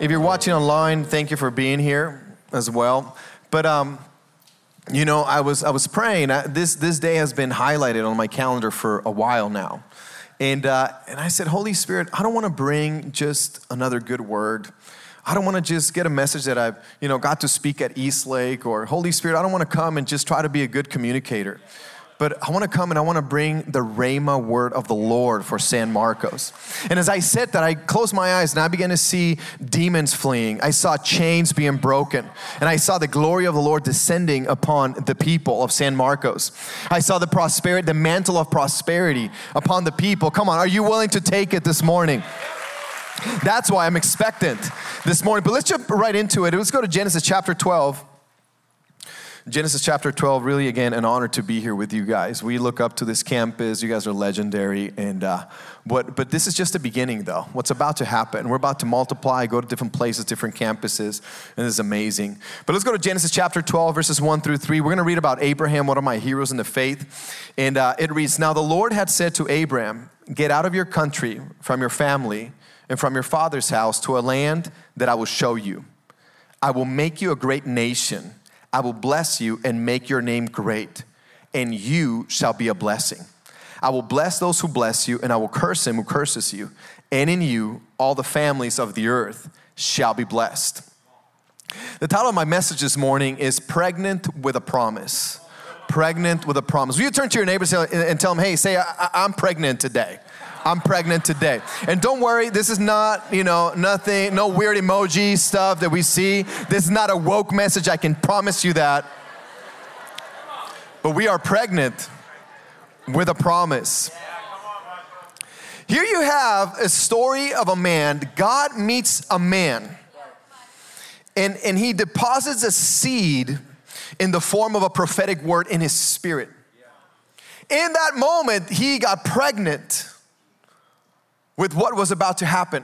If you're watching online, thank you for being here as well. But um, you know, I was I was praying. I, this this day has been highlighted on my calendar for a while now, and uh, and I said, Holy Spirit, I don't want to bring just another good word. I don't want to just get a message that I've you know got to speak at East Lake or Holy Spirit. I don't want to come and just try to be a good communicator but I want to come and I want to bring the Rhema word of the Lord for San Marcos. And as I said that, I closed my eyes and I began to see demons fleeing. I saw chains being broken, and I saw the glory of the Lord descending upon the people of San Marcos. I saw the prosperity, the mantle of prosperity upon the people. Come on, are you willing to take it this morning? That's why I'm expectant this morning. But let's jump right into it. Let's go to Genesis chapter 12. Genesis chapter 12, really, again, an honor to be here with you guys. We look up to this campus. You guys are legendary. And, uh, what, but this is just the beginning, though. What's about to happen? We're about to multiply, go to different places, different campuses, and this is amazing. But let's go to Genesis chapter 12, verses 1 through 3. We're going to read about Abraham, one of my heroes in the faith. And uh, it reads Now the Lord had said to Abraham, Get out of your country, from your family, and from your father's house to a land that I will show you. I will make you a great nation I will bless you and make your name great, and you shall be a blessing. I will bless those who bless you, and I will curse him who curses you. And in you, all the families of the earth shall be blessed. The title of my message this morning is Pregnant with a Promise. Pregnant with a Promise. Will you turn to your neighbors and tell them, hey, say, I'm pregnant today? I'm pregnant today. And don't worry, this is not, you know, nothing, no weird emoji stuff that we see. This is not a woke message, I can promise you that. But we are pregnant with a promise. Here you have a story of a man. God meets a man, and, and he deposits a seed in the form of a prophetic word in his spirit. In that moment, he got pregnant with what was about to happen.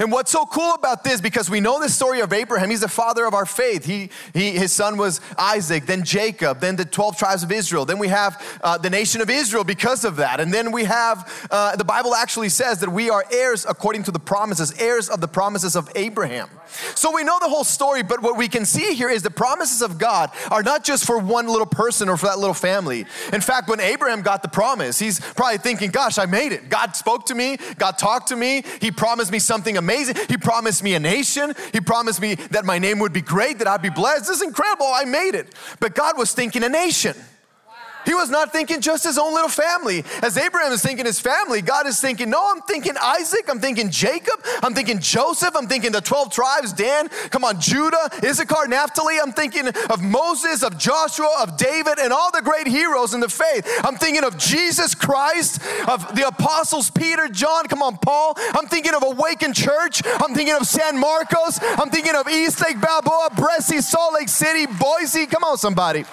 And what's so cool about this, because we know the story of Abraham, he's the father of our faith. He, he, his son was Isaac, then Jacob, then the 12 tribes of Israel. Then we have uh, the nation of Israel because of that. And then we have, uh, the Bible actually says that we are heirs according to the promises, heirs of the promises of Abraham. So we know the whole story, but what we can see here is the promises of God are not just for one little person or for that little family. In fact, when Abraham got the promise, he's probably thinking, gosh, I made it. God spoke to me, God talked to me, He promised me something something amazing. He promised me a nation. He promised me that my name would be great, that I'd be blessed. This is incredible. I made it. But God was thinking a nation. He was not thinking just his own little family. As Abraham is thinking his family, God is thinking, no, I'm thinking Isaac, I'm thinking Jacob, I'm thinking Joseph, I'm thinking the 12 tribes, Dan, come on, Judah, Issachar, Naphtali. I'm thinking of Moses, of Joshua, of David, and all the great heroes in the faith. I'm thinking of Jesus Christ, of the apostles Peter, John, come on, Paul. I'm thinking of Awakened Church. I'm thinking of San Marcos. I'm thinking of East Lake, Balboa, Bressi, Salt Lake City, Boise. Come on, somebody.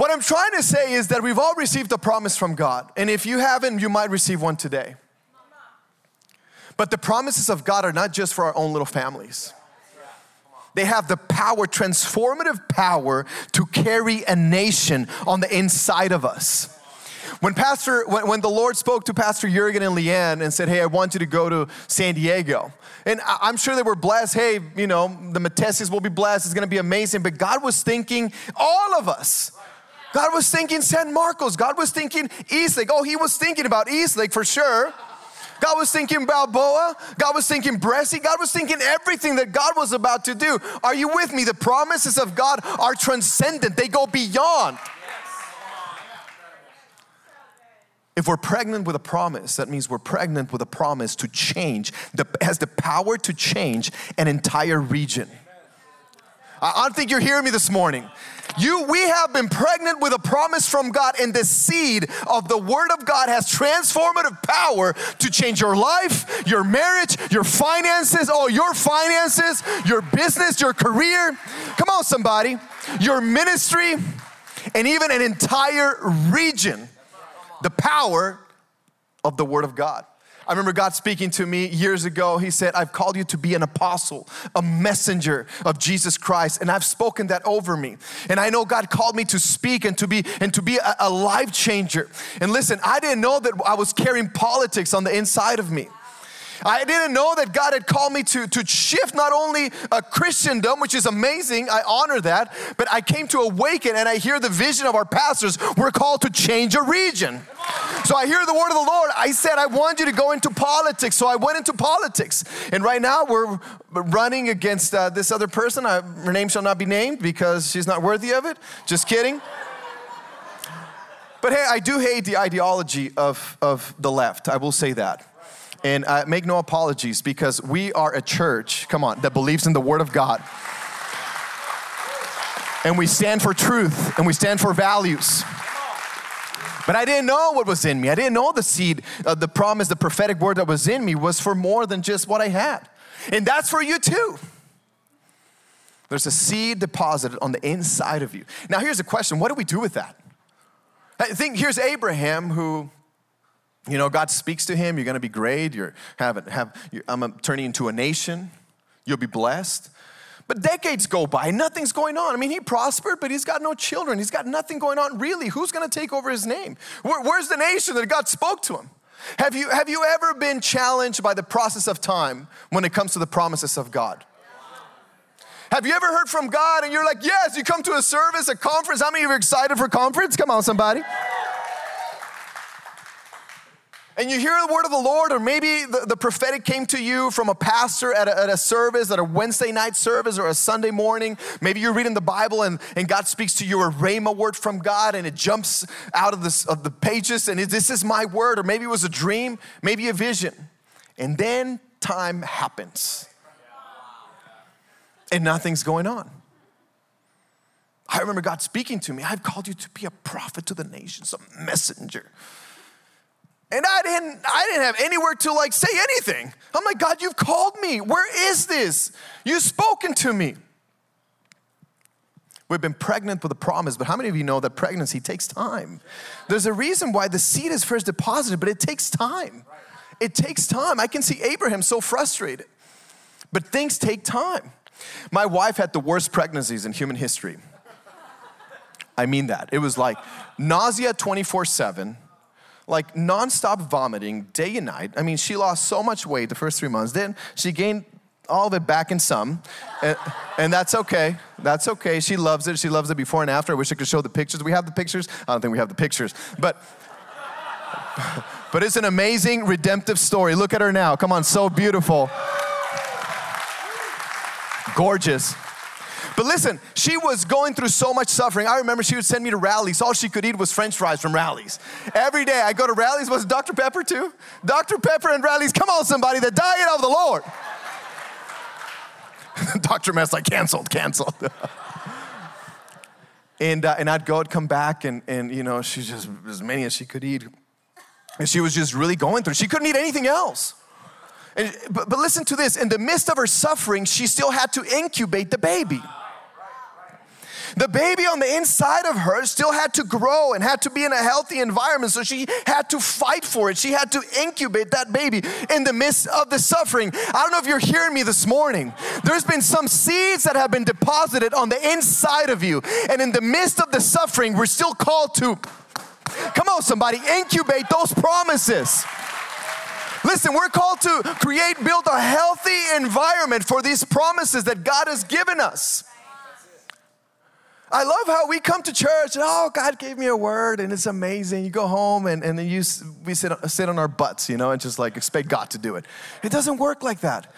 What I'm trying to say is that we've all received a promise from God. And if you haven't, you might receive one today. But the promises of God are not just for our own little families. They have the power, transformative power, to carry a nation on the inside of us. When Pastor, when, when the Lord spoke to Pastor Jurgen and Leanne and said, "Hey, I want you to go to San Diego," and I, am sure they were blessed. Hey, you know, the Matthesius will be blessed. It's going to be amazing. But God was thinking, all of us God was thinking San Marcos. God was thinking Eastlake. Oh, he was thinking about Eastlake for sure. God was thinking Balboa. God was thinking Bressi. God was thinking everything that God was about to do. Are you with me? The promises of God are transcendent, they go beyond. If we're pregnant with a promise, that means we're pregnant with a promise to change, that has the power to change an entire region. I don't think you're hearing me this morning. You, we have been pregnant with a promise from God, and the seed of the Word of God has transformative power to change your life, your marriage, your finances, all your finances, your business, your career. Come on, somebody. Your ministry, and even an entire region. The power of the Word of God. I remember God speaking to me years ago. He said, I've called you to be an apostle, a messenger of Jesus Christ. And I've spoken that over me. And I know God called me to speak and to be and to be a, a life changer. And listen, I didn't know that I was carrying politics on the inside of me. I didn't know that God had called me to, to shift not only a Christendom, which is amazing, I honor that, but I came to awaken and I hear the vision of our pastors. We're called to change a region. So I hear the word of the Lord. I said, I want you to go into politics. So I went into politics. And right now we're running against uh, this other person. I, her name shall not be named because she's not worthy of it. Just kidding. But hey, I do hate the ideology of, of the left. I will say that. And uh, make no apologies because we are a church, come on, that believes in the Word of God. And we stand for truth and we stand for values. But I didn't know what was in me. I didn't know the seed, uh, the promise, the prophetic word that was in me was for more than just what I had. And that's for you too. There's a seed deposited on the inside of you. Now, here's a question what do we do with that? I think here's Abraham who, you know, God speaks to him, you're gonna be great, you're having, have, you're, I'm turning into a nation, you'll be blessed. But decades go by, nothing's going on. I mean, he prospered, but he's got no children. He's got nothing going on really. Who's going to take over his name? Where, where's the nation that God spoke to him? Have you, have you ever been challenged by the process of time when it comes to the promises of God? Have you ever heard from God and you're like, yes, you come to a service, a conference? How many of you are excited for conference? Come on, somebody and you hear the word of the Lord, or maybe the, the prophetic came to you from a pastor at a, at a, service, at a Wednesday night service or a Sunday morning. Maybe you're reading the Bible and, and God speaks to you a rhema word from God and it jumps out of, this, of the pages and it, this is my word. Or maybe it was a dream, maybe a vision. And then time happens and nothing's going on. I remember God speaking to me. I've called you to be a prophet to the nations, a messenger. And I didn't, I didn't have anywhere to like say anything. I'm like, God, you've called me. Where is this? You've spoken to me. We've been pregnant with a promise, but how many of you know that pregnancy takes time? There's a reason why the seed is first deposited, but it takes time. It takes time. I can see Abraham so frustrated, but things take time. My wife had the worst pregnancies in human history. I mean that. It was like nausea 24 7 like nonstop vomiting day and night. I mean, she lost so much weight the first three months. Then she gained all of it back in some, and, and, that's okay. That's okay. She loves it. She loves it before and after. I wish I could show the pictures. We have the pictures. I don't think we have the pictures, but but it's an amazing redemptive story. Look at her now. Come on, so beautiful, gorgeous. But listen, she was going through so much suffering. I remember she would send me to rallies. All she could eat was french fries from rallies. Every day I go to rallies. Was Dr. Pepper too? Dr. Pepper and rallies. Come on, somebody, the diet of the Lord. Dr. Mess, like canceled, canceled. and, uh, and I'd go, I'd come back, and, and you know, she just, as many as she could eat. And she was just really going through. She couldn't eat anything else. And, but, but listen to this in the midst of her suffering, she still had to incubate the baby. The baby on the inside of her still had to grow and had to be in a healthy environment. So she had to fight for it. She had to incubate that baby in the midst of the suffering. I don't know if you're hearing me this morning. There's been some seeds that have been deposited on the inside of you. And in the midst of the suffering, we're still called to, come on, somebody, incubate those promises. Listen, we're called to create, build a healthy environment for these promises that God has given us. I love how we come to church and oh, God gave me a word and it's amazing. You go home and, and then you, we sit, sit on our butts, you know, and just like expect God to do it. It doesn't work like that.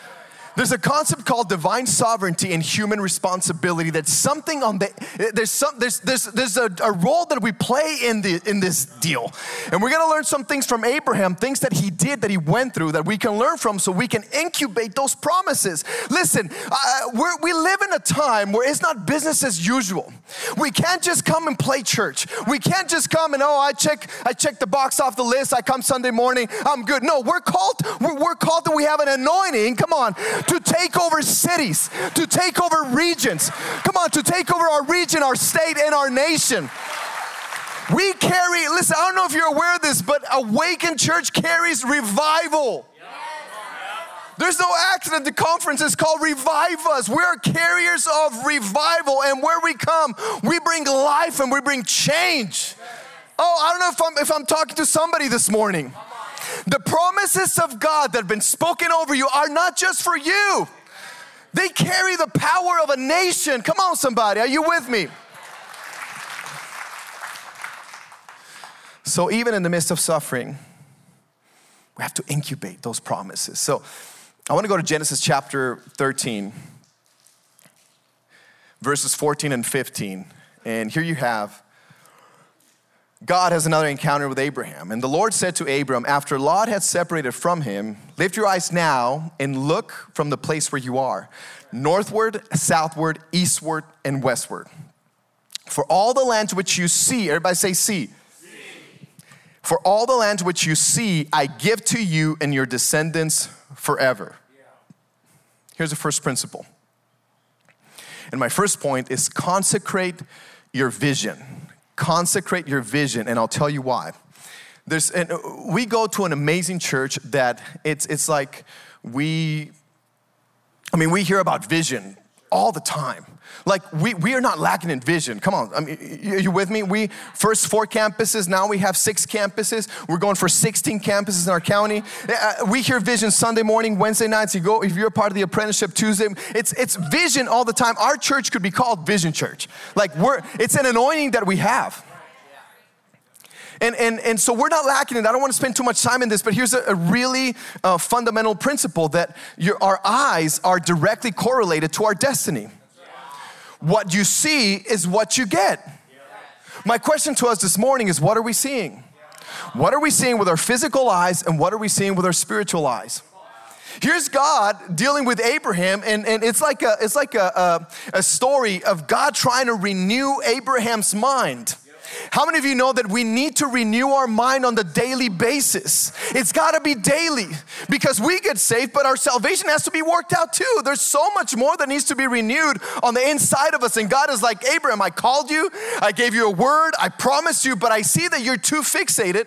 There's a concept called divine sovereignty and human responsibility. That's something on the there's some there's there's there's a, a role that we play in the in this deal, and we're gonna learn some things from Abraham, things that he did, that he went through, that we can learn from, so we can incubate those promises. Listen, uh, we live in a time where it's not business as usual. We can't just come and play church. We can't just come and oh, I check I check the box off the list. I come Sunday morning, I'm good. No, we're called we're, we're called that we have an anointing. Come on to take over cities, to take over regions. Come on, to take over our region, our state, and our nation. We carry, listen, I don't know if you're aware of this, but Awaken Church carries revival. There's no accident. The conference is called Revive Us. We're carriers of revival, and where we come, we bring life and we bring change. Oh, I don't know if I'm, if I'm talking to somebody this morning. The promises of God that have been spoken over you are not just for you, they carry the power of a nation. Come on, somebody, are you with me? So, even in the midst of suffering, we have to incubate those promises. So, I want to go to Genesis chapter 13, verses 14 and 15. And here you have God has another encounter with Abraham. And the Lord said to Abram, after Lot had separated from him, Lift your eyes now and look from the place where you are, northward, southward, eastward, and westward. For all the lands which you see, everybody say, see. see. For all the lands which you see, I give to you and your descendants forever. Here's the first principle. And my first point is consecrate your vision consecrate your vision, and I'll tell you why. There's, and we go to an amazing church that it's, it's like we, I mean, we hear about vision all the time. Like we, we are not lacking in vision. Come on, I mean, you with me? We first four campuses, now we have six campuses. We're going for 16 campuses in our county. Uh, we hear vision Sunday morning, Wednesday nights. You go if you're a part of the apprenticeship Tuesday. It's it's vision all the time. Our church could be called Vision Church. Like we're it's an anointing that we have. And, and, and so we're not lacking it. I don't want to spend too much time in this, but here's a, a really uh, fundamental principle that your, our eyes are directly correlated to our destiny. What you see is what you get. My question to us this morning is what are we seeing? What are we seeing with our physical eyes and what are we seeing with our spiritual eyes? Here's God dealing with Abraham, and, and it's like, a, it's like a, a, a story of God trying to renew Abraham's mind. How many of you know that we need to renew our mind on the daily basis? It's got to be daily because we get saved, but our salvation has to be worked out too. There's so much more that needs to be renewed on the inside of us. And God is like, Abraham, I called you, I gave you a word, I promised you, but I see that you're too fixated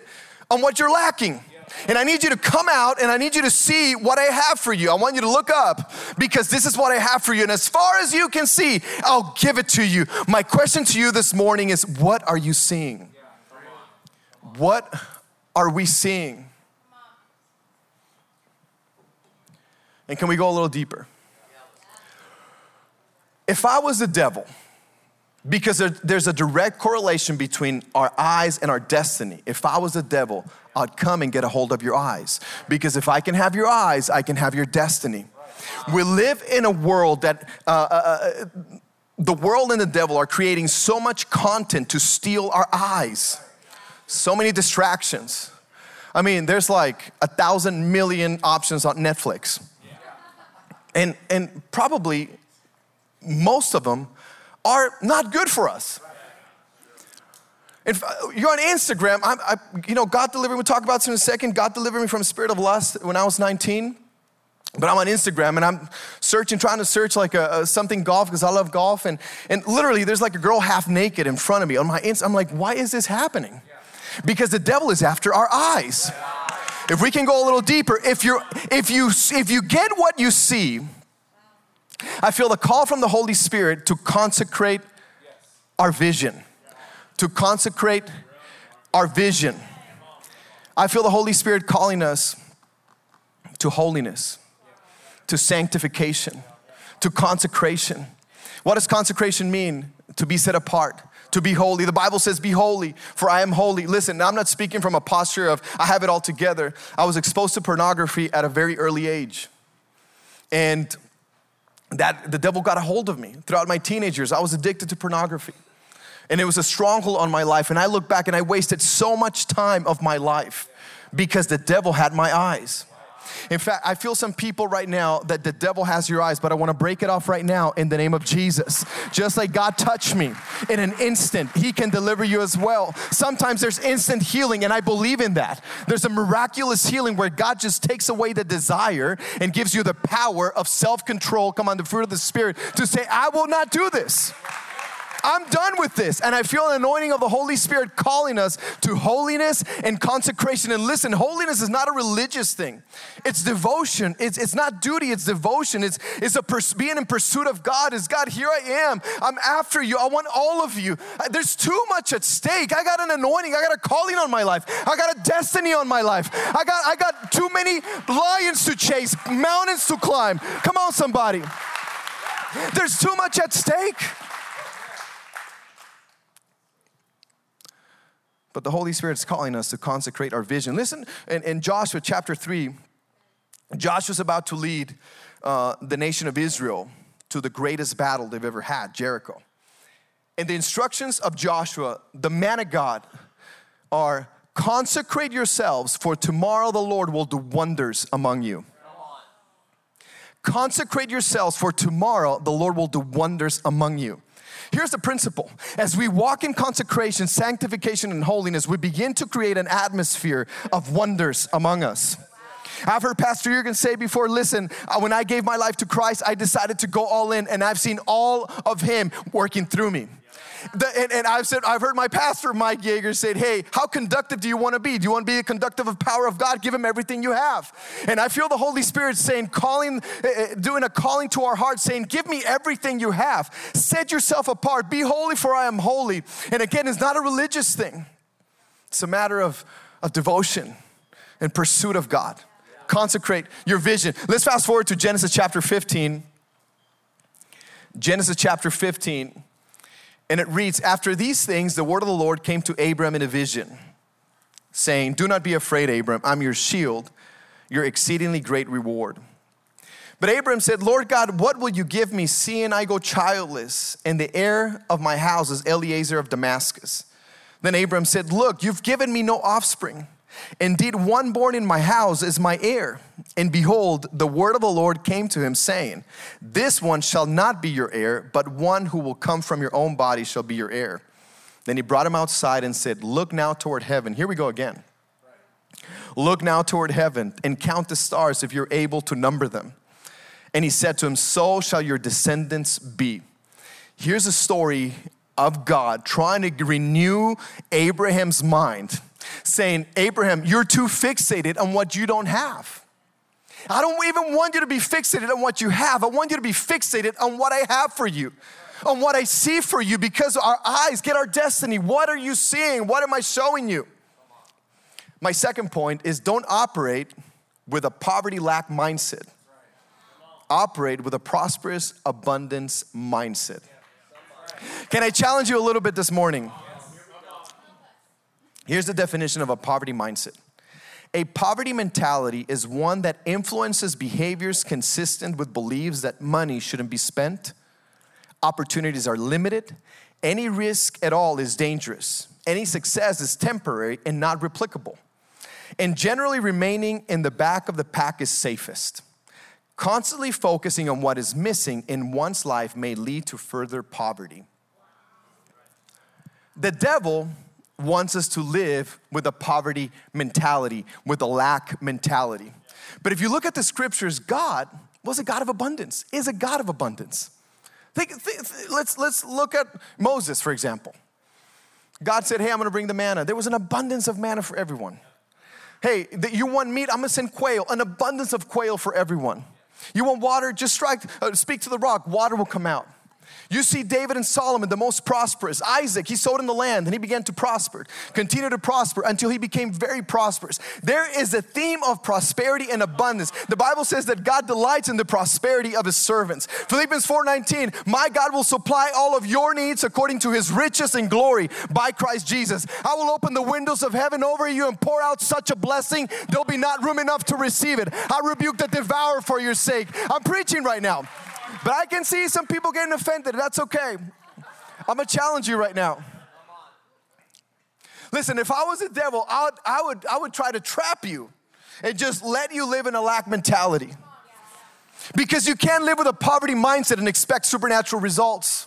on what you're lacking. And I need you to come out and I need you to see what I have for you. I want you to look up because this is what I have for you. And as far as you can see, I'll give it to you. My question to you this morning is what are you seeing? What are we seeing? And can we go a little deeper? If I was the devil, because there's a direct correlation between our eyes and our destiny. If I was the devil, I'd come and get a hold of your eyes. Because if I can have your eyes, I can have your destiny. We live in a world that uh, uh, uh, the world and the devil are creating so much content to steal our eyes, so many distractions. I mean, there's like a thousand million options on Netflix. And, and probably most of them are not good for us. If uh, you're on Instagram, I, I, you know, God delivered me, we'll talk about this in a second. God delivered me from spirit of lust when I was 19. But I'm on Instagram and I'm searching, trying to search like a, a something golf because I love golf. And, and literally, there's like a girl half naked in front of me on my Insta. I'm like, why is this happening? Because the devil is after our eyes. If we can go a little deeper, if, you're, if, you, if you get what you see, I feel the call from the Holy Spirit to consecrate our vision to consecrate our vision. I feel the Holy Spirit calling us to holiness, to sanctification, to consecration. What does consecration mean? To be set apart, to be holy. The Bible says, Be holy, for I am holy. Listen, I'm not speaking from a posture of I have it all together. I was exposed to pornography at a very early age. And that the devil got a hold of me throughout my teenage years. I was addicted to pornography. And it was a stronghold on my life. And I look back and I wasted so much time of my life because the devil had my eyes. In fact, I feel some people right now that the devil has your eyes, but I want to break it off right now in the name of Jesus. Just like God touched me in an instant, He can deliver you as well. Sometimes there's instant healing, and I believe in that. There's a miraculous healing where God just takes away the desire and gives you the power of self control, come on, the fruit of the Spirit, to say, I will not do this. I'm done with this. And I feel an anointing of the Holy Spirit calling us to holiness and consecration. And listen, holiness is not a religious thing, it's devotion. It's, it's not duty, it's devotion. It's, it's a pers- being in pursuit of God. Is God, here I am. I'm after you. I want all of you. There's too much at stake. I got an anointing, I got a calling on my life, I got a destiny on my life. I got, I got too many lions to chase, mountains to climb. Come on, somebody. There's too much at stake. But the Holy Spirit is calling us to consecrate our vision. Listen, in, in Joshua chapter 3, Joshua's about to lead uh, the nation of Israel to the greatest battle they've ever had, Jericho. And the instructions of Joshua, the man of God, are consecrate yourselves, for tomorrow the Lord will do wonders among you. Consecrate yourselves, for tomorrow the Lord will do wonders among you. Here's the principle as we walk in consecration, sanctification, and holiness, we begin to create an atmosphere of wonders among us. I've heard Pastor Jurgen say before, listen, uh, when I gave my life to Christ, I decided to go all in, and I've seen all of Him working through me. The, and, and, I've said, I've heard my pastor, Mike Yeager, said, Hey, how conductive do you want to be? Do you want to be a conductive of power of God? Give him everything you have. And I feel the Holy Spirit saying, calling, uh, doing a calling to our hearts, saying, Give me everything you have. Set yourself apart. Be holy, for I am holy. And again, it's not a religious thing, it's a matter of, of devotion and pursuit of God. Consecrate your vision. Let's fast forward to Genesis chapter 15. Genesis chapter 15. And it reads After these things, the word of the Lord came to Abram in a vision, saying, Do not be afraid, Abram, I'm your shield, your exceedingly great reward. But Abram said, Lord God, what will you give me, seeing I go childless, and the heir of my house is Eliezer of Damascus? Then Abram said, Look, you've given me no offspring Indeed, one born in my house is my heir. And behold, the word of the Lord came to him, saying, This one shall not be your heir, but one who will come from your own body shall be your heir. Then he brought him outside and said, Look now toward heaven. Here we go again. Look now toward heaven and count the stars if you're able to number them. And he said to him, So shall your descendants be. Here's a story of God trying to renew Abraham's mind saying, Abraham, you're too fixated on what you don't have. I don't even want you to be fixated on what you have. I want you to be fixated on what I have for you, on what I see for you, because our eyes get our destiny. What are you seeing? What am I showing you? My second point is don't operate with a poverty lack mindset. Operate with a prosperous abundance mindset. Can I challenge you a little bit this morning? Here's the definition of a poverty mindset a poverty mentality is one that influences behaviors consistent with beliefs that money shouldn't be spent, opportunities are limited, any risk at all is dangerous, any success is temporary and not replicable, and generally remaining in the back of the pack is safest. Constantly focusing on what is missing in one's life may lead to further poverty. The devil wants us to live with a poverty mentality, with a lack mentality. But if you look at the scriptures, God was a God of abundance, is a God of abundance. Think, let's, let's look at Moses, for example. God said, Hey, I'm gonna bring the manna. There was an abundance of manna for everyone. Hey, you want meat? I'm gonna send quail, an abundance of quail for everyone. You want water? Just strike, uh, speak to the rock, water will come out. You see David and Solomon, the most prosperous. Isaac, he sowed in the land and he began to prosper, continue to prosper until he became very prosperous. There is a theme of prosperity and abundance. The Bible says that God delights in the prosperity of his servants. Philippians 4:19, my God will supply all of your needs according to his riches and glory by Christ Jesus. I will open the windows of heaven over you and pour out such a blessing, there'll be not room enough to receive it. I rebuke the devourer for your sake. I'm preaching right now. But I can see some people getting offended. That's okay. I'm gonna challenge you right now. Listen, if I was the devil, I would, I would, I would try to trap you and just let you live in a lack mentality. Because you can't live with a poverty mindset and expect supernatural results.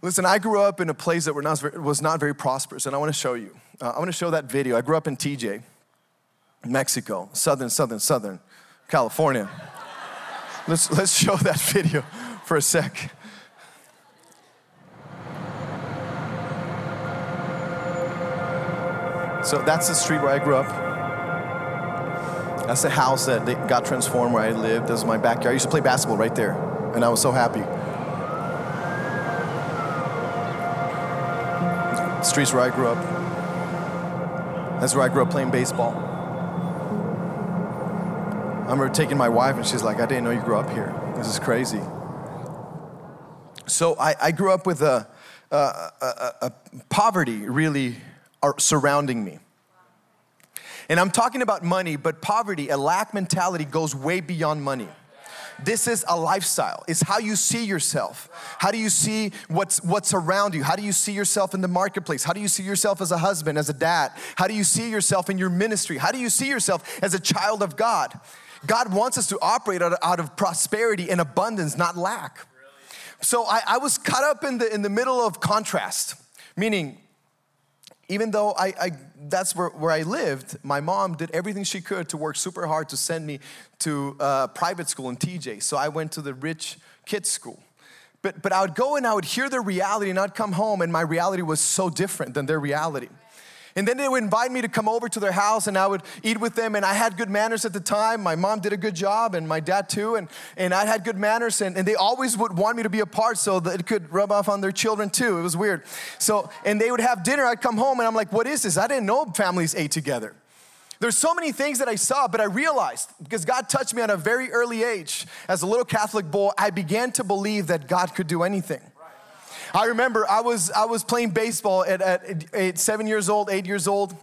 Listen, I grew up in a place that was not very prosperous, and I want to show you. Uh, I want to show that video. I grew up in TJ. Mexico, southern, southern, southern California. let's, let's show that video for a sec. So that's the street where I grew up. That's the house that got transformed where I lived. This is my backyard. I used to play basketball right there, and I was so happy. streets where I grew up. That's where I grew up playing baseball. I remember taking my wife, and she's like, I didn't know you grew up here. This is crazy. So I, I grew up with a, a, a, a poverty really surrounding me. And I'm talking about money, but poverty, a lack mentality goes way beyond money. This is a lifestyle. It's how you see yourself. How do you see what's what's around you? How do you see yourself in the marketplace? How do you see yourself as a husband, as a dad? How do you see yourself in your ministry? How do you see yourself as a child of God? God wants us to operate out of, out of prosperity and abundance, not lack. So I, I, was caught up in the, in the middle of contrast, meaning, even though I, I that's where, where I lived, my mom did everything she could to work super hard to send me to uh, private school in TJ. So I went to the rich kids' school. But, but I would go and I would hear their reality and I'd come home and my reality was so different than their reality. And then they would invite me to come over to their house and I would eat with them. And I had good manners at the time. My mom did a good job and my dad too. And, and I had good manners and, and they always would want me to be a part so that it could rub off on their children too. It was weird. So, and they would have dinner. I'd come home and I'm like, what is this? I didn't know families ate together. There's so many things that I saw, but I realized because God touched me at a very early age as a little Catholic boy, I began to believe that God could do anything. I remember I was, I was playing baseball at, at, at seven years old, eight years old.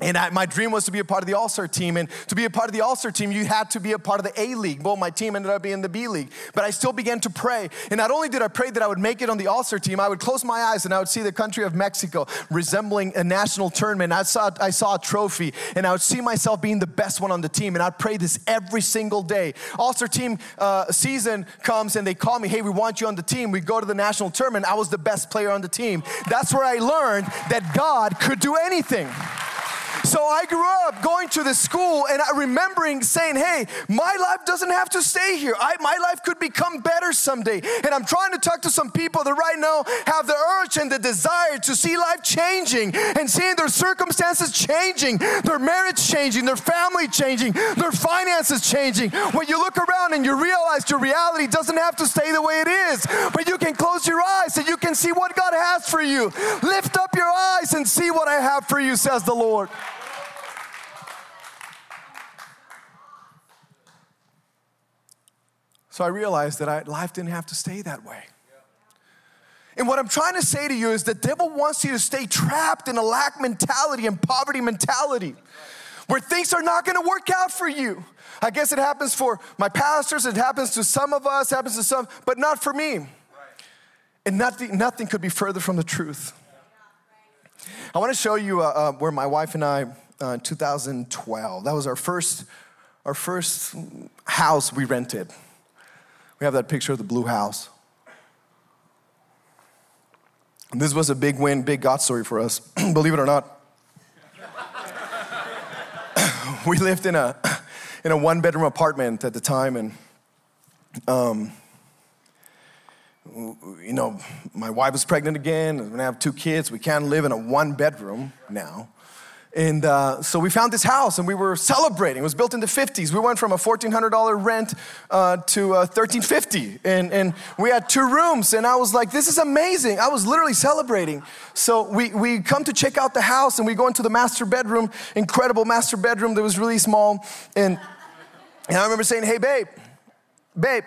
And I, my dream was to be a part of the All Star team. And to be a part of the All Star team, you had to be a part of the A League. Well, my team ended up being the B League. But I still began to pray. And not only did I pray that I would make it on the All Star team, I would close my eyes and I would see the country of Mexico resembling a national tournament. I saw, I saw a trophy and I would see myself being the best one on the team. And I'd pray this every single day. All Star team uh, season comes and they call me, hey, we want you on the team. We go to the national tournament. I was the best player on the team. That's where I learned that God could do anything. So I grew up going to the school and I remembering saying, hey, my life doesn't have to stay here. I, my life could become better someday. And I'm trying to talk to some people that right now have the urge and the desire to see life changing and seeing their circumstances changing, their marriage changing, their family changing, their finances changing. When you look around and you realize your reality doesn't have to stay the way it is, but you can close your eyes and you can see what God has for you. Lift up your eyes and see what I have for you, says the Lord. So I realized that I, life didn't have to stay that way. And what I'm trying to say to you is the devil wants you to stay trapped in a lack mentality and poverty mentality where things are not going to work out for you. I guess it happens for my pastors, it happens to some of us, happens to some, but not for me. And nothing, nothing could be further from the truth. I want to show you uh, uh, where my wife and I, uh, 2012, that was our first, our first house we rented. We have that picture of the blue house. And this was a big win, big God story for us, believe it or not. we lived in a, in a one bedroom apartment at the time, and um, you know, my wife was pregnant again. We're gonna have two kids. We can't live in a one bedroom now. And uh, so we found this house and we were celebrating. It was built in the 50s. We went from a $1,400 rent uh, to uh, 1,350. And, and we had two rooms. And I was like, this is amazing. I was literally celebrating. So we, we come to check out the house and we go into the master bedroom, incredible master bedroom that was really small. And, and I remember saying, hey, babe, babe.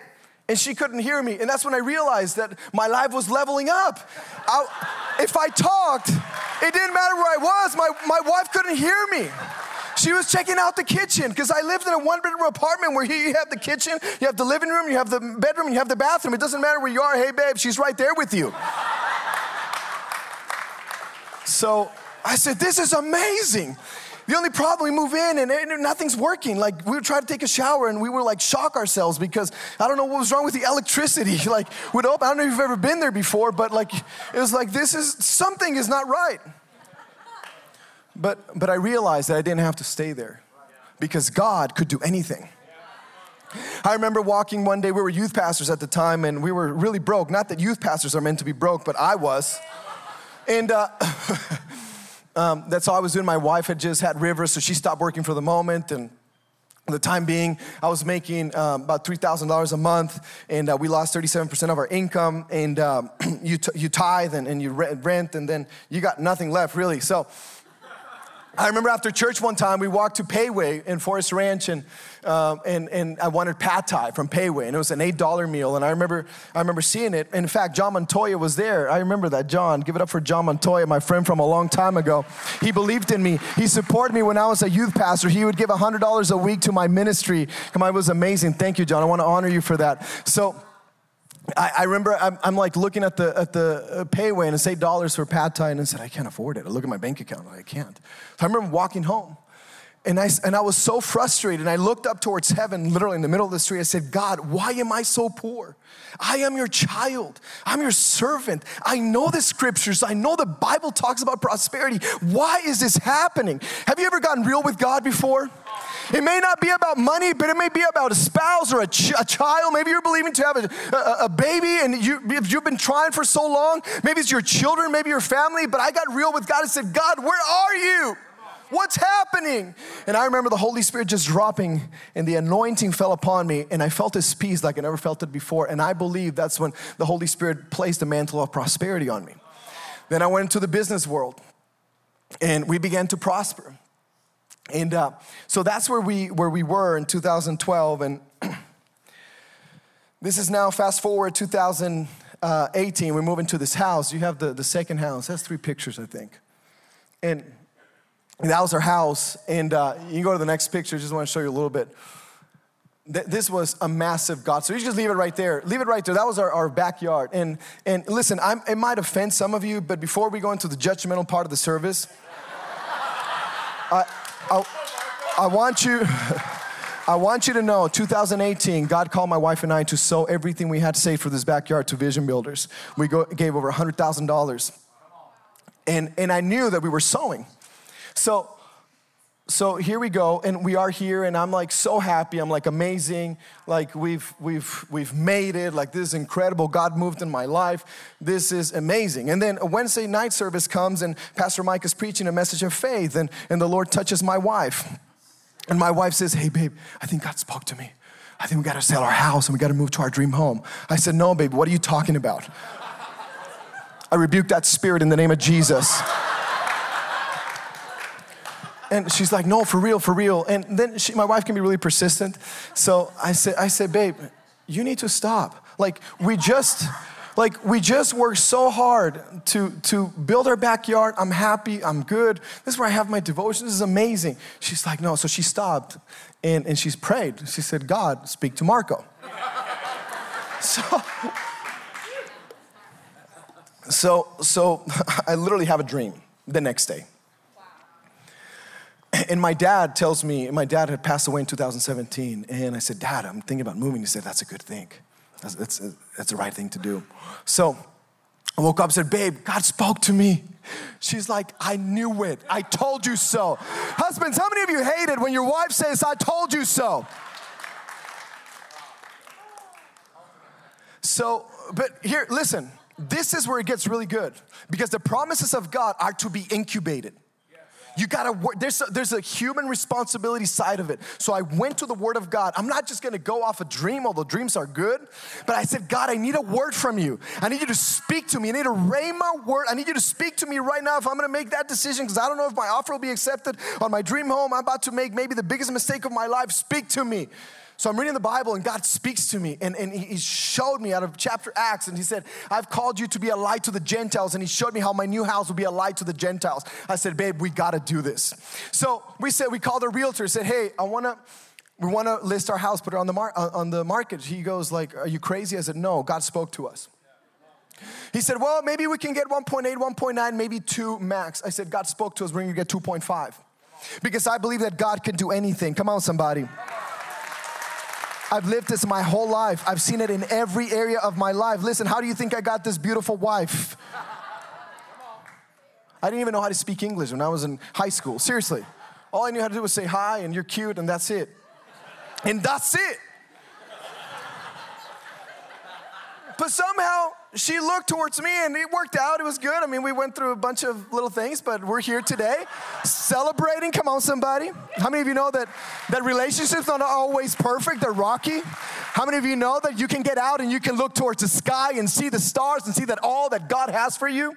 And she couldn't hear me. And that's when I realized that my life was leveling up. I, if I talked, it didn't matter where I was, my, my wife couldn't hear me. She was checking out the kitchen because I lived in a one bedroom apartment where you have the kitchen, you have the living room, you have the bedroom, you have the bathroom. It doesn't matter where you are. Hey, babe, she's right there with you. So I said, This is amazing. The only problem, we move in and, nothing's working. Like we would try to take a shower and we would like shock ourselves because I don't know what was wrong with the electricity. Like. I don't know if you've ever been there before, but like it was like this is something is not right. But but I realized that I didn't have to stay there because God could do anything. I remember walking one day, we were youth pastors at the time, and we were really broke. Not that youth pastors are meant to be broke, but I was. And uh, um, that's all I was doing. My wife had just had Rivers, so she stopped working for the moment. And the time being, I was making um, about $3,000 a month, and uh, we lost 37% of our income. And um, you, t- you tithe and, and you rent, and then you got nothing left, really. So I remember after church one time, we walked to Pei Wei in 4S Ranch, and, uh, and, and I wanted pad thai from Wei, and it was an $8 meal. And I remember, I remember seeing it. In fact, John Montoya was there. I remember that. John, give it up for John Montoya, my friend from a long time ago. He believed in me. He supported me when I was a youth pastor. He would give $100 a week to my ministry. Come on, it was amazing. Thank you, John. I want to honor you for that. So, I, I remember I'm, I'm, like looking at the at the uh, Wei and it's eight dollars for pad thai and I said I can't afford it. I look at my bank account I can't. So I remember walking home, and I and I was so frustrated. And I looked up towards heaven, literally in the middle of the street. I said, God, why am I so poor? I am your child. I'm your servant. I know the scriptures. I know the Bible talks about prosperity. Why is this happening? Have you ever gotten real with God before? It may not be about money, but it may be about a spouse or a, ch- a child. Maybe you're believing to have a, a, a baby and you, you've been trying for so long. Maybe it's your children, maybe your family, but I got real with God and said, God, where are you? What's happening? And I remember the Holy Spirit just dropping and the anointing fell upon me and I felt His peace like I never felt it before. And I believe that's when the Holy Spirit placed the mantle of prosperity on me. Then I went into the business world and we began to prosper. And uh, so that's where we, where we were in 2012. And this is now fast forward 2018. We're moving to this house. You have the, the second house. That's three pictures, I think. And that was our house. And uh, you go to the next picture. Just want to show you a little bit. This was a massive God. So you just leave it right there. Leave it right there. That was our, our backyard. And, and listen, I'm, it might offend some of you, but before we go into the judgmental part of the service, I, I, I want you. I want you to know 2018, God called my wife and I to sow everything we had saved for this backyard to Vision Builders. We go, gave over $100,000. And, and I knew that we were sowing. So, so here we go, and we are here, and I'm like so happy. I'm like amazing. Like we've we've we've made it. Like this is incredible. God moved in my life. This is amazing. And then a Wednesday night service comes, and Pastor Mike is preaching a message of faith, and, and the Lord touches my wife. And my wife says, Hey, babe, I think God spoke to me. I think we gotta sell our house and we gotta move to our dream home. I said, No, babe, what are you talking about? I rebuke that spirit in the name of Jesus. And she's like, no, for real, for real. And then she, my wife can be really persistent. So I said, I said, babe, you need to stop. Like we just, like we just worked so hard to to build our backyard. I'm happy. I'm good. This is where I have my devotion. This is amazing. She's like, no. So she stopped, and and she's prayed. She said, God, speak to Marco. so. So, so I literally have a dream the next day and my dad tells me, my dad had passed away in 2017. And I said, Dad, I'm thinking about moving. He said, That's a good thing. That's, that's, that's the right thing to do. So I woke up and said, Babe, God spoke to me. She's like, I knew it. I told you so. Husbands, how many of you hate it when your wife says, I told you so? So, but here, listen, this is where it gets really good because the promises of God are to be incubated. You gotta work. There's a, there's a human responsibility side of it. So I went to the Word of God. I'm not just gonna go off a dream, although dreams are good. But I said, God, I need a word from you. I need you to speak to me. I need a rhema word. I need you to speak to me right now if I'm gonna make that decision because I don't know if my offer will be accepted on my dream home. I'm about to make maybe the biggest mistake of my life. Speak to me. So I'm reading the Bible and God speaks to me and, and he showed me out of chapter Acts and he said, I've called you to be a light to the Gentiles. And he showed me how my new house will be a light to the Gentiles. I said, babe, we gotta do this. So we said, we called a realtor, said, hey, I wanna, we wanna list our house, put it on the, mar- uh, on the market. He goes like, are you crazy? I said, no, God spoke to us. He said, well, maybe we can get 1.8, 1.9, maybe two max. I said, God spoke to us, we're gonna get 2.5. Because I believe that God can do anything. Come on, somebody. I've lived this my whole life. I've seen it in every area of my life. Listen, how do you think I got this beautiful wife? I didn't even know how to speak English when I was in high school. Seriously. All I knew how to do was say hi and you're cute and that's it. And that's it. But somehow she looked towards me and it worked out. It was good. I mean, we went through a bunch of little things, but we're here today celebrating. Come on, somebody. How many of you know that, that relationships are not always perfect? They're rocky. How many of you know that you can get out and you can look towards the sky and see the stars and see that all that God has for you?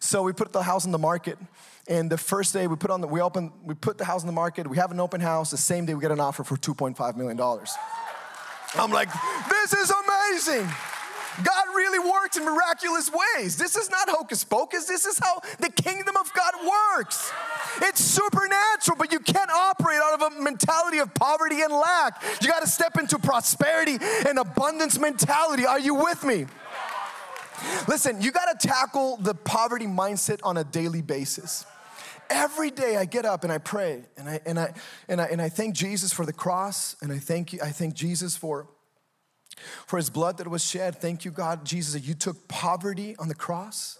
So we put the house on the market. And the first day we put on the, we open, we put the house on the market. We have an open house. The same day we get an offer for 2.5 million dollars. I'm like, this is amazing. God really works in miraculous ways. This is not hocus pocus. This is how the kingdom of God works. It's supernatural, but you can't operate out of a mentality of poverty and lack. You got to step into prosperity and abundance mentality. Are you with me? Listen, you got to tackle the poverty mindset on a daily basis. Every day I get up and I pray and I, and I, and I, and I thank Jesus for the cross and I thank, you, I thank Jesus for for his blood that was shed. Thank you, God, Jesus, that you took poverty on the cross.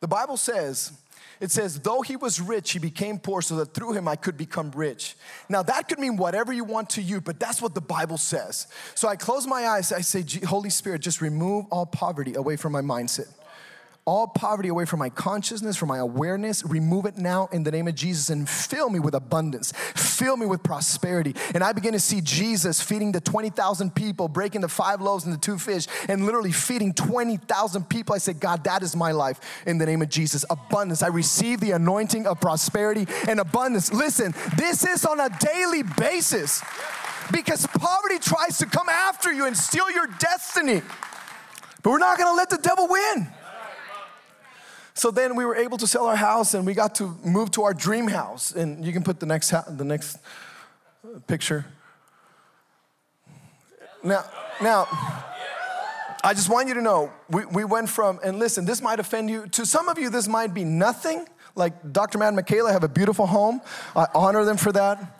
The Bible says, it says, though he was rich, he became poor so that through him I could become rich. Now, that could mean whatever you want to you, but that's what the Bible says. So I close my eyes, I say, Holy Spirit, just remove all poverty away from my mindset all poverty away from my consciousness, from my awareness. Remove it now in the name of Jesus and fill me with abundance. Fill me with prosperity. And I begin to see Jesus feeding the 20,000 people, breaking the five loaves and the two fish, and literally feeding 20,000 people. I said, God, that is my life in the name of Jesus. Abundance. I receive the anointing of prosperity and abundance. Listen, this is on a daily basis because poverty tries to come after you and steal your destiny. But we're not gonna let the devil win. So then we were able to sell our house and we got to move to our dream house. And you can put the next, the next picture. Now, now, I just want you to know, we, we went from, and listen, this might offend you. To some of you, this might be nothing. Like Dr. Matt and Michaela have a beautiful home. I honor them for that.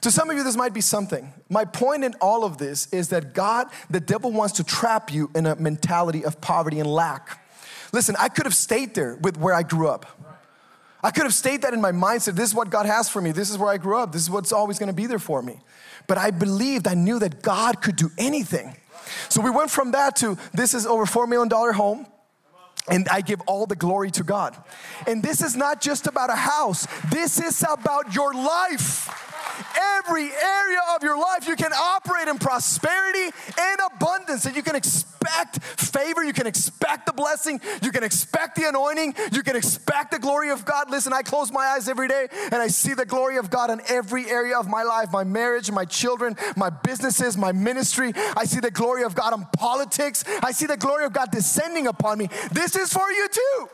To some of you, this might be something. My point in all of this is that God, the devil wants to trap you in a mentality of poverty and lack. Listen, I could have stayed there with where I grew up. I could have stayed that in my mindset. This is what God has for me. This is where I grew up. This is what's always going to be there for me. But I believed, I knew that God could do anything. So we went from that to this is over $4 million home. And I give all the glory to God. And this is not just about a house, this is about your life every area of your life, you can operate in prosperity and abundance, and you can expect favor, you can expect the blessing, you can expect the anointing, you can expect the glory of God. Listen, I close my eyes every day and I see the glory of God in every area of my life my marriage, my children, my businesses, my ministry. I see the glory of God in politics, I see the glory of God descending upon me. This is for you too.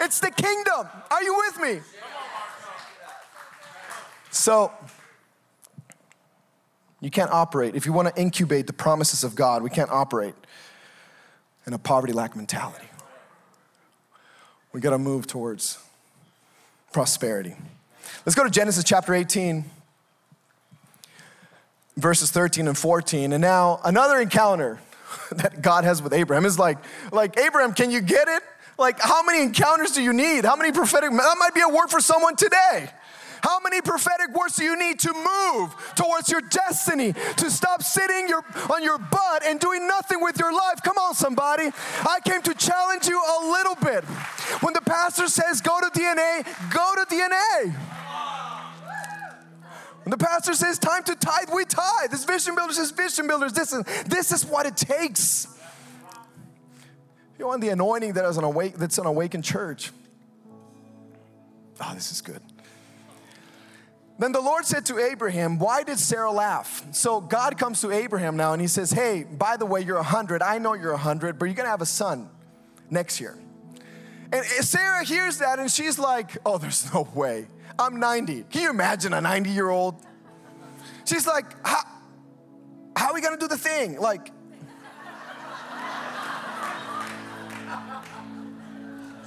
It's the kingdom. Are you with me? So, you can't operate. If you want to incubate the promises of God, we can't operate in a poverty lack mentality. We got to move towards prosperity. Let's go to Genesis chapter 18, verses 13 and 14. And now another encounter that God has with Abraham is like, like Abraham, can you get it? Like, how many encounters do you need? How many prophetic? That might be a word for someone today. How many prophetic words do you need to move towards your destiny? To stop sitting your, on your butt and doing nothing with your life? Come on, somebody. I came to challenge you a little bit. When the pastor says go to DNA, go to DNA. When the pastor says time to tithe, we tithe. This vision builder says vision builders. This is, this is what it takes. You want the anointing that is an awake, that's an awakened church. Oh, this is good. Then the Lord said to Abraham, Why did Sarah laugh? So God comes to Abraham now and he says, Hey, by the way, you're 100. I know you're 100, but you're gonna have a son next year. And eh, Sarah hears that and she's like, Oh, there's no way. I'm 90. Can you imagine a 90 year old? She's like, How, how are we gonna do the thing? Like,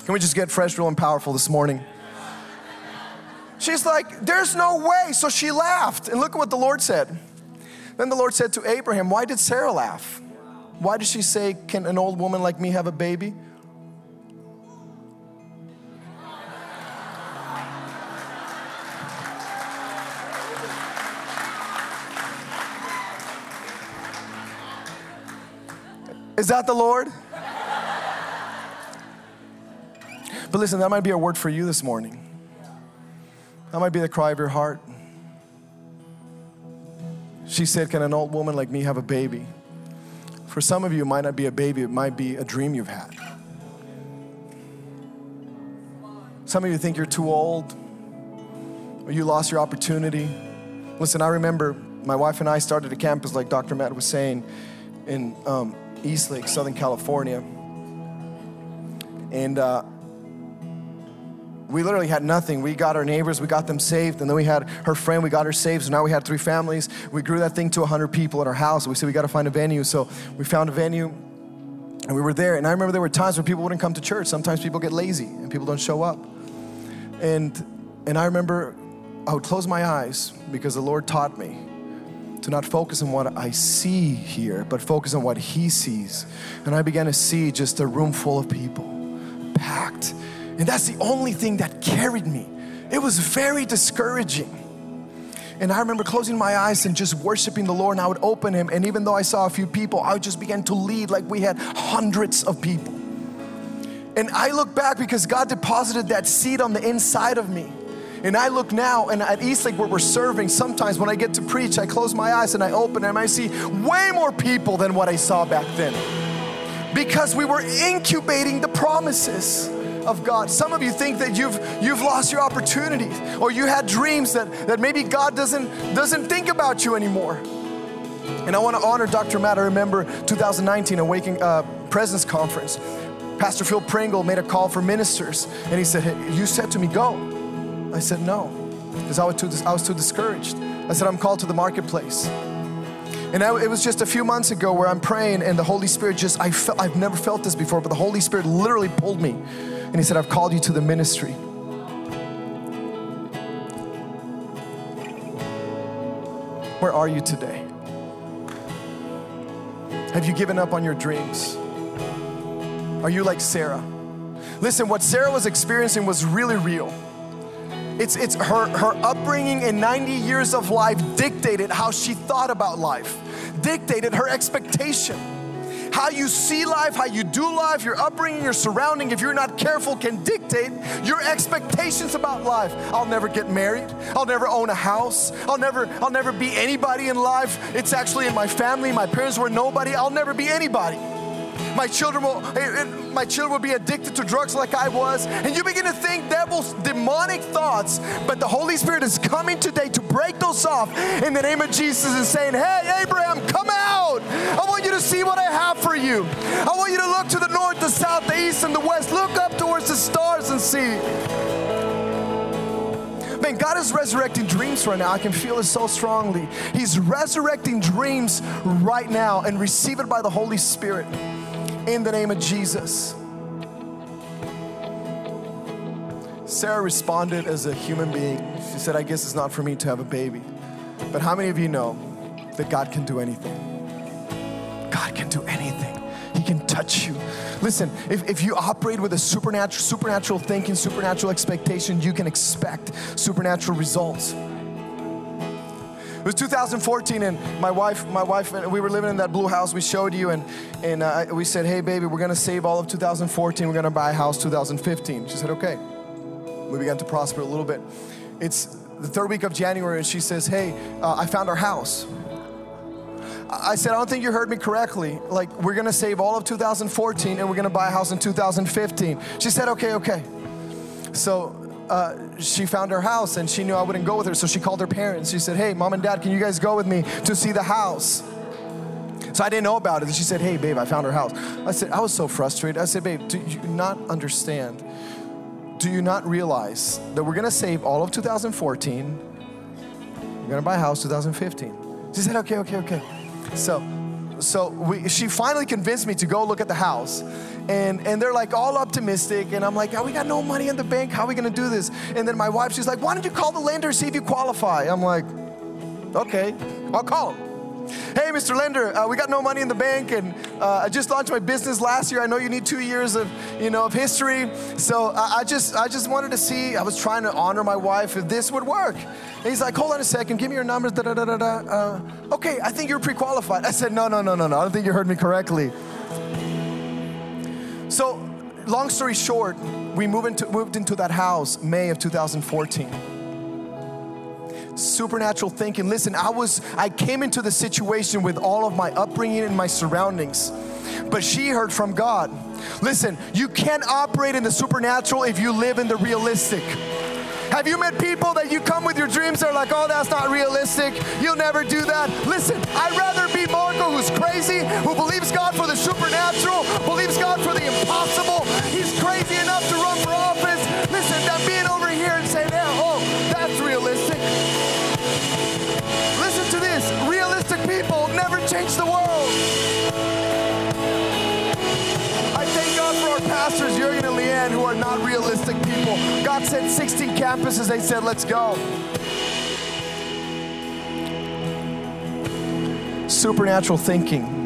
can we just get fresh, real, and powerful this morning? She's like, There's no way. So she laughed. And look at what the Lord said. Then the Lord said to Abraham, Why did Sarah laugh? Why did she say, Can an old woman like me have a baby? Is that the Lord? But listen, that might be a word for you this morning. That might be the cry of your heart. She said, Can an old woman like me have a baby? For some of you, it might not be a baby, it might be a dream you've had. Some of you think you're too old, or you lost your opportunity. Listen, I remember my wife and I started a campus, like Dr. Matt was saying, in um, Eastlake, Southern California. And uh, we literally had nothing. We got our neighbors, we got them saved, and then we had her friend, we got her saved. So now we had three families. We grew that thing to 100 people at our house. We said we got to find a venue. So we found a venue, and we were there. And I remember there were times when people wouldn't come to church. Sometimes people get lazy and people don't show up. And and I remember I would close my eyes because the Lord taught me to not focus on what I see here, but focus on what He sees. And I began to see just a room full of people, packed and that's the only thing that carried me. It was very discouraging. And I remember closing my eyes and just worshiping the Lord, and I would open Him. And even though I saw a few people, I just began to lead like we had hundreds of people. And I look back because God deposited that seed on the inside of me. And I look now, and at Eastlake where we're serving, sometimes when I get to preach, I close my eyes and I open and I see way more people than what I saw back then. Because we were incubating the promises of God. Some of you think that you've you've lost your opportunities or you had dreams that, that maybe God doesn't doesn't think about you anymore. And I want to honor Dr. Matt. I remember 2019 Awakening uh, Presence Conference. Pastor Phil Pringle made a call for ministers, and he said, hey, "You said to me, go." I said, "No," because I was too I was too discouraged. I said, "I'm called to the marketplace." And I, it was just a few months ago where I'm praying, and the Holy Spirit just I felt I've never felt this before, but the Holy Spirit literally pulled me and He said, I've called you to the ministry. Where are you today? Have you given up on your dreams? Are you like Sarah? Listen, what Sarah was experiencing was really real. It's, it's her, her upbringing in 90 years of life dictated how she thought about life, dictated her expectation how you see life, how you do life, your upbringing, your surrounding, if you're not careful, can dictate your expectations about life. I'll never get married. I'll never own a house. I'll never, I'll never be anybody in life. It's actually in my family. My parents were nobody. I'll never be anybody. My children will, my children will be addicted to drugs like I was. And you begin to think devil's demonic thoughts, but the Holy Spirit is coming today to break those off in the name of Jesus and saying, Hey, Abraham, come out. I want you to see what I have for you. I want you to look to the north, the south, the east, and the west. Look up towards the stars and see. Man, God is resurrecting dreams right now. I can feel it so strongly. He's resurrecting dreams right now and receive it by the Holy Spirit in the name of Jesus. Sarah responded as a human being. She said, I guess it's not for me to have a baby. But how many of you know that God can do anything? God can do anything He can touch you. Listen, if, if you operate with a supernatural, supernatural thinking, supernatural expectation, you can expect supernatural results. It was 2014, and my wife, my wife, and we were living in that blue house we showed you, and and uh, we said, "Hey, baby, we're gonna save all of 2014. We're gonna buy a house 2015." She said, "Okay." We began to prosper a little bit. It's the third week of January, and she says, "Hey, uh, I found our house." I said, I don't think you heard me correctly. Like, we're gonna save all of 2014 and we're gonna buy a house in 2015. She said, okay, okay. So uh, she found her house and she knew I wouldn't go with her. So she called her parents. She said, hey, mom and dad, can you guys go with me to see the house? So I didn't know about it. And she said, hey, babe, I found her house. I said, I was so frustrated. I said, babe, do you not understand? Do you not realize that we're gonna save all of 2014? We're gonna buy a house 2015. She said, okay, okay, okay. So, so we, she finally convinced me to go look at the house. And, and they're like all optimistic. And I'm like, oh, we got no money in the bank. How are we going to do this? And then my wife, she's like, why don't you call the lender, see if you qualify? I'm like, okay, I'll call him. Hey, Mr. Lender, uh, we got no money in the bank, and uh, I just launched my business last year. I know you need two years of, you know, of history. So I, I just, I just wanted to see. I was trying to honor my wife if this would work. And he's like, hold on a second, give me your numbers. Da da da da da. Uh, okay, I think you're pre-qualified. I said, no, no, no, no, no. I don't think you heard me correctly. So, long story short, we moved into, moved into that house May of 2014 supernatural thinking. Listen, I was I came into the situation with all of my upbringing and my surroundings. But she heard from God. Listen, you can't operate in the supernatural if you live in the realistic. Have you met people that you come with your dreams, they're like, oh, that's not realistic. You'll never do that. Listen, I'd rather be Marco who's crazy, who believes God for the supernatural, believes God for the impossible. He's crazy enough to run for office. Listen, than being over here and saying, yeah, oh, that's realistic. Listen to this realistic people never change the world. I thank God for our pastors, Jurgen Leanne, who are not realistic people. God sent 16 campuses, they said, let's go. Supernatural thinking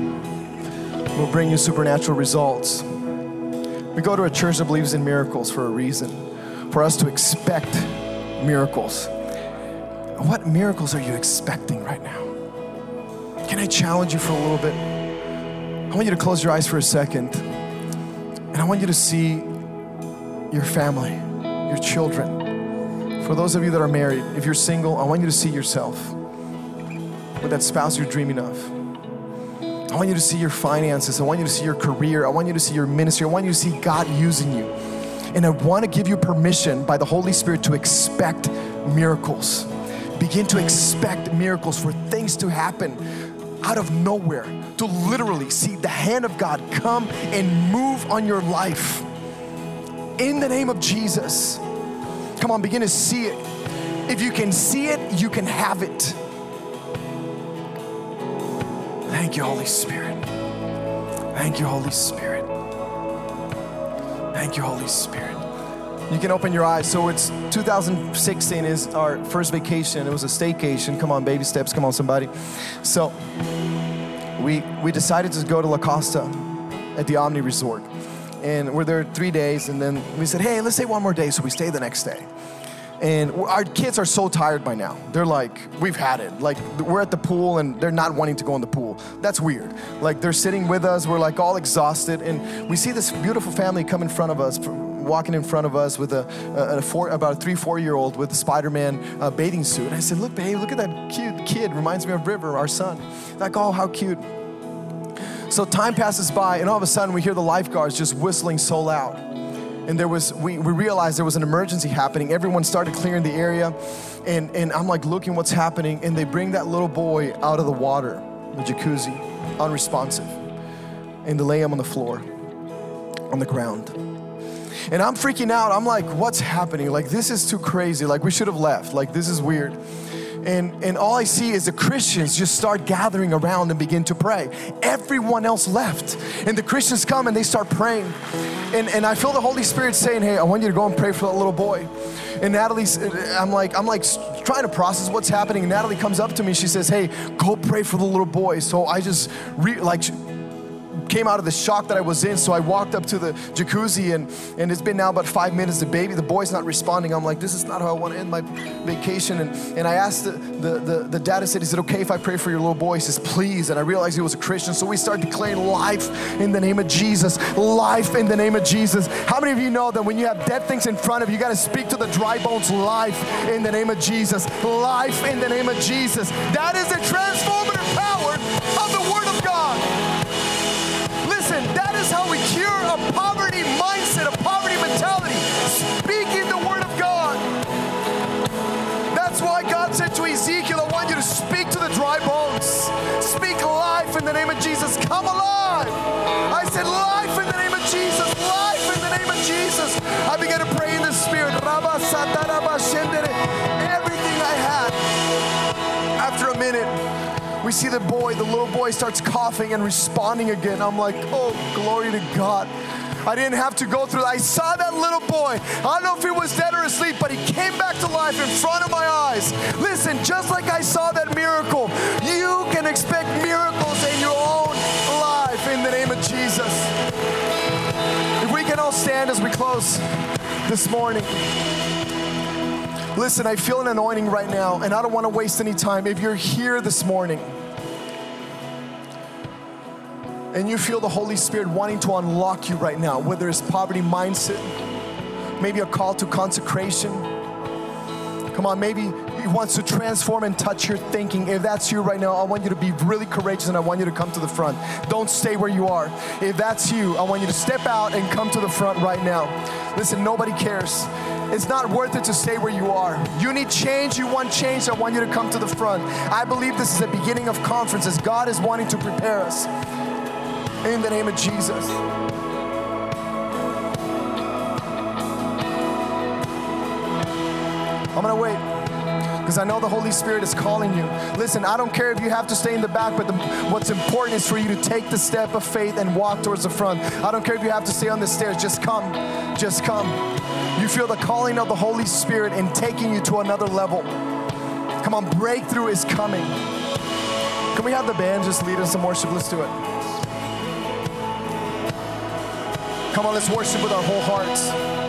will bring you supernatural results. We go to a church that believes in miracles for a reason, for us to expect miracles. What miracles are you expecting right now? Can I challenge you for a little bit? I want you to close your eyes for a second. And I want you to see your family, your children. For those of you that are married, if you're single, I want you to see yourself with that spouse you're dreaming of. I want you to see your finances. I want you to see your career. I want you to see your ministry. I want you to see God using you. And I want to give you permission by the Holy Spirit to expect miracles. Begin to expect miracles for things to happen out of nowhere, to literally see the hand of God come and move on your life. In the name of Jesus. Come on, begin to see it. If you can see it, you can have it. Thank you, Holy Spirit. Thank you, Holy Spirit. Thank you, Holy Spirit. You can open your eyes. So it's 2016 is our first vacation. It was a staycation. Come on, baby steps. Come on, somebody. So we we decided to go to La Costa at the Omni Resort, and we're there three days. And then we said, hey, let's stay one more day. So we stay the next day. And our kids are so tired by now. They're like, we've had it. Like, we're at the pool and they're not wanting to go in the pool. That's weird. Like, they're sitting with us. We're like all exhausted. And we see this beautiful family come in front of us walking in front of us with a, a, four, about a three, four year old with a Spider Man uh, bathing suit. And I said, Look, babe, look at that cute kid. Reminds me of River, our son. Like, oh, how cute. So time passes by, and all of a sudden we hear the lifeguards just whistling so loud. And there was, we, we realized there was an emergency happening. Everyone started clearing the area, and, and I'm like looking what's happening, and they bring that little boy out of the water, the jacuzzi, unresponsive, and they lay him on the floor, on the ground. And I'm freaking out. I'm like, what's happening? Like, this is too crazy. Like, we should have left. Like, this is weird. And, and all I see is the Christians just start gathering around and begin to pray. Everyone else left. And the Christians come and they start praying. And, and I feel the Holy Spirit saying, Hey, I want you to go and pray for that little boy. And Natalie's, I'm like, I'm like trying to process what's happening. And Natalie comes up to me. She says, Hey, go pray for the little boy. So I just re- like came out of the shock that I was in. So I walked up to the jacuzzi and, and it's been now about five minutes. The baby, the boy's not responding. I'm like, this is not how I want to end my vacation. And, and I asked the, the, the, the dad, I said, is it okay if I pray for your little boy? He says, please. And I realized he was a Christian. So we started declaring life in the name of Jesus. Life in the name of Jesus. How many of you know that when you have dead things in front of you, you got to speak to the dry bones life in the name of Jesus. Life in the name of Jesus. That is the transformative power of a poverty mindset, a poverty mentality. Speaking the Word of God. That's why God said to Ezekiel, I want you to speak to the dry bones. Speak life in the name of Jesus. Come alive. I said, life in the name of Jesus. Life in the name of Jesus. I began to pray in the Spirit. Everything I had. After a minute, we see the boy, the little boy starts coughing and responding again. I'm like, oh, glory to God. I didn't have to go through that. I saw that little boy. I don't know if he was dead or asleep, but he came back to life in front of my eyes. Listen, just like I saw that miracle, you can expect miracles in your own life in the name of Jesus. If we can all stand as we close this morning. Listen, I feel an anointing right now, and I don't want to waste any time. If you're here this morning and you feel the Holy Spirit wanting to unlock you right now, whether it's poverty mindset, maybe a call to consecration, come on, maybe He wants to transform and touch your thinking. If that's you right now, I want you to be really courageous and I want you to come to the front. Don't stay where you are. If that's you, I want you to step out and come to the front right now. Listen, nobody cares. It's not worth it to stay where you are. You need change, you want change, I want you to come to the front. I believe this is the beginning of conferences. God is wanting to prepare us. In the name of Jesus. I'm gonna wait because I know the Holy Spirit is calling you. Listen, I don't care if you have to stay in the back, but the, what's important is for you to take the step of faith and walk towards the front. I don't care if you have to stay on the stairs, just come, just come. You feel the calling of the Holy Spirit and taking you to another level. Come on, breakthrough is coming. Can we have the band just lead us some worship? Let's do it. Come on, let's worship with our whole hearts.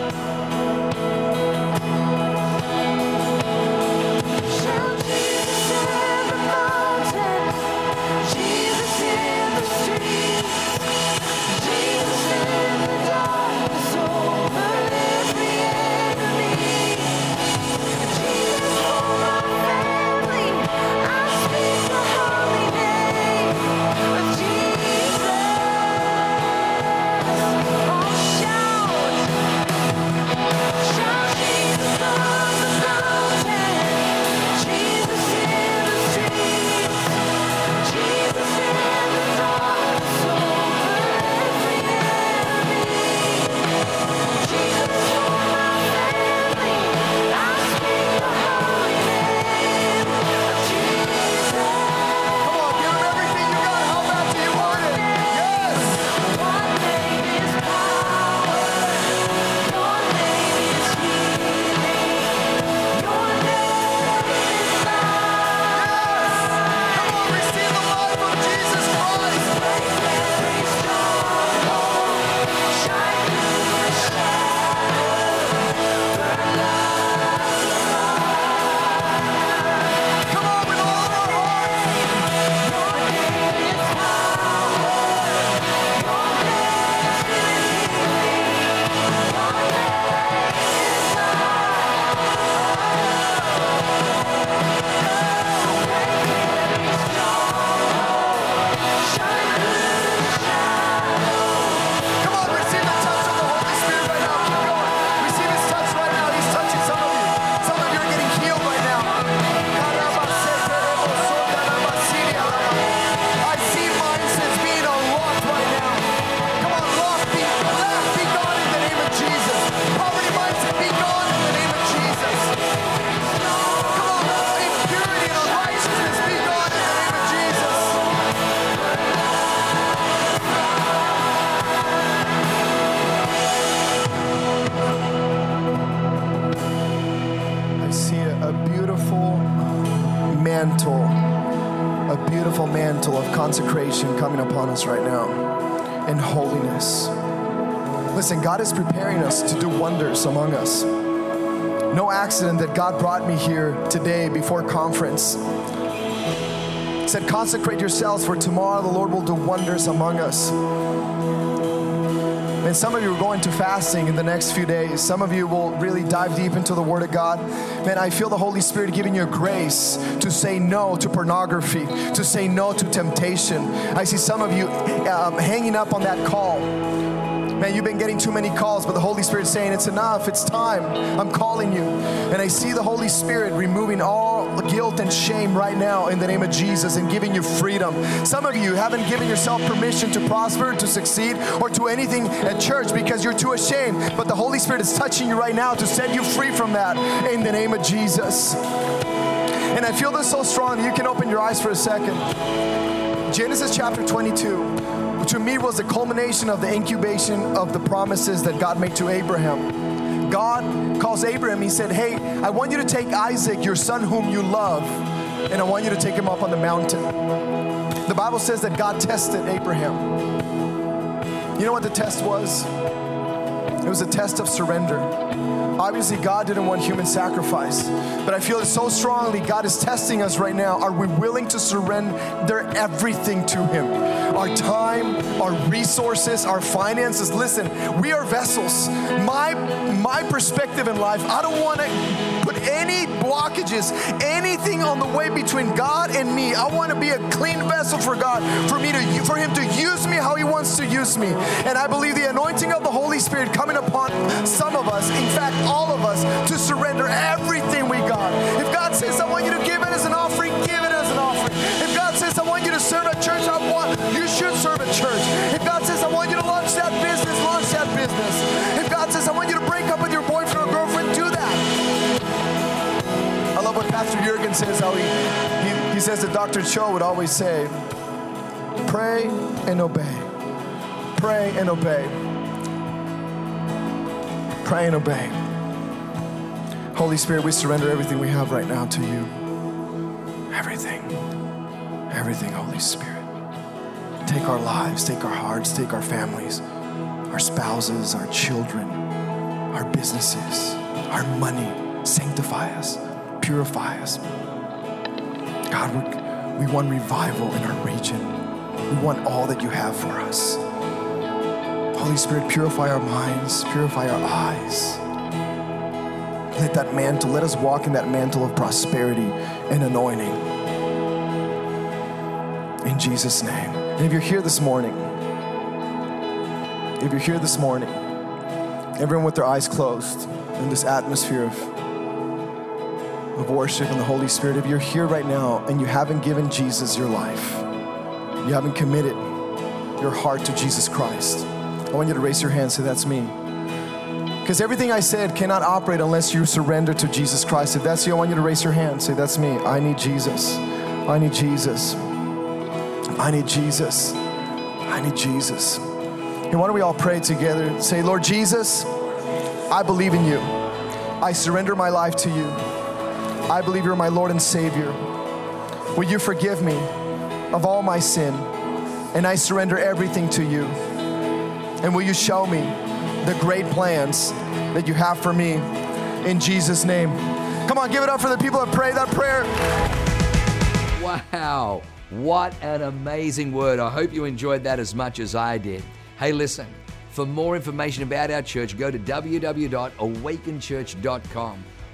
Consecration coming upon us right now. and holiness. Listen, God is preparing us to do wonders among us. No accident that God brought me here today before conference. He said, consecrate yourselves for tomorrow the Lord will do wonders among us. Some of you are going to fasting in the next few days. Some of you will really dive deep into the Word of God. Man, I feel the Holy Spirit giving you grace to say no to pornography, to say no to temptation. I see some of you um, hanging up on that call. Man, you've been getting too many calls, but the Holy Spirit's saying, It's enough, it's time. I'm calling you. And I see the Holy Spirit removing all guilt and shame right now in the name of Jesus and giving you freedom. Some of you haven't given yourself permission to prosper, to succeed, or to anything at church because you're too ashamed. But the Holy Spirit is touching you right now to set you free from that in the name of Jesus. And I feel this so strong, you can open your eyes for a second. Genesis chapter 22 to me was the culmination of the incubation of the promises that God made to Abraham. God calls Abraham, he said, Hey, I want you to take Isaac, your son whom you love, and I want you to take him up on the mountain. The Bible says that God tested Abraham. You know what the test was? It was a test of surrender. Obviously, God didn't want human sacrifice, but I feel it so strongly. God is testing us right now. Are we willing to surrender everything to Him? Our time, our resources, our finances. Listen, we are vessels. My my perspective in life, I don't want to any blockages, anything on the way between God and me. I want to be a clean vessel for God, for me to for Him to use me how He wants to use me. And I believe the anointing of the Holy Spirit coming upon some of us, in fact, all of us, to surrender everything we got. If God says, I want you to give says, how he, he, he says that Dr. Cho would always say, pray and obey. Pray and obey. Pray and obey. Holy Spirit, we surrender everything we have right now to you. Everything. Everything, Holy Spirit. Take our lives, take our hearts, take our families, our spouses, our children, our businesses, our money. Sanctify us, purify us. God, we, want revival in our region. We want all that you have for us. Holy Spirit, purify our minds, purify our eyes. Let that mantle, let us walk in that mantle of prosperity and anointing. In Jesus' name. And if you're here this morning, if you're here this morning, everyone with their eyes closed in this atmosphere of, of worship and the Holy Spirit, if you're here right now and you haven't given Jesus your life, you haven't committed your heart to Jesus Christ, I want you to raise your hand and say, That's me. Because everything I said cannot operate unless you surrender to Jesus Christ. If that's you, I want you to raise your hand. Say, That's me. I need Jesus. I need Jesus. I need Jesus. I need Jesus. And why don't we all pray together? Say, Lord Jesus, I believe in you. I surrender my life to you. I believe you're my Lord and Savior. Will you forgive me of all my sin? And I surrender everything to you. And will you show me the great plans that you have for me in Jesus' name? Come on, give it up for the people that pray that prayer. Wow, what an amazing word. I hope you enjoyed that as much as I did. Hey, listen, for more information about our church, go to www.awakenchurch.com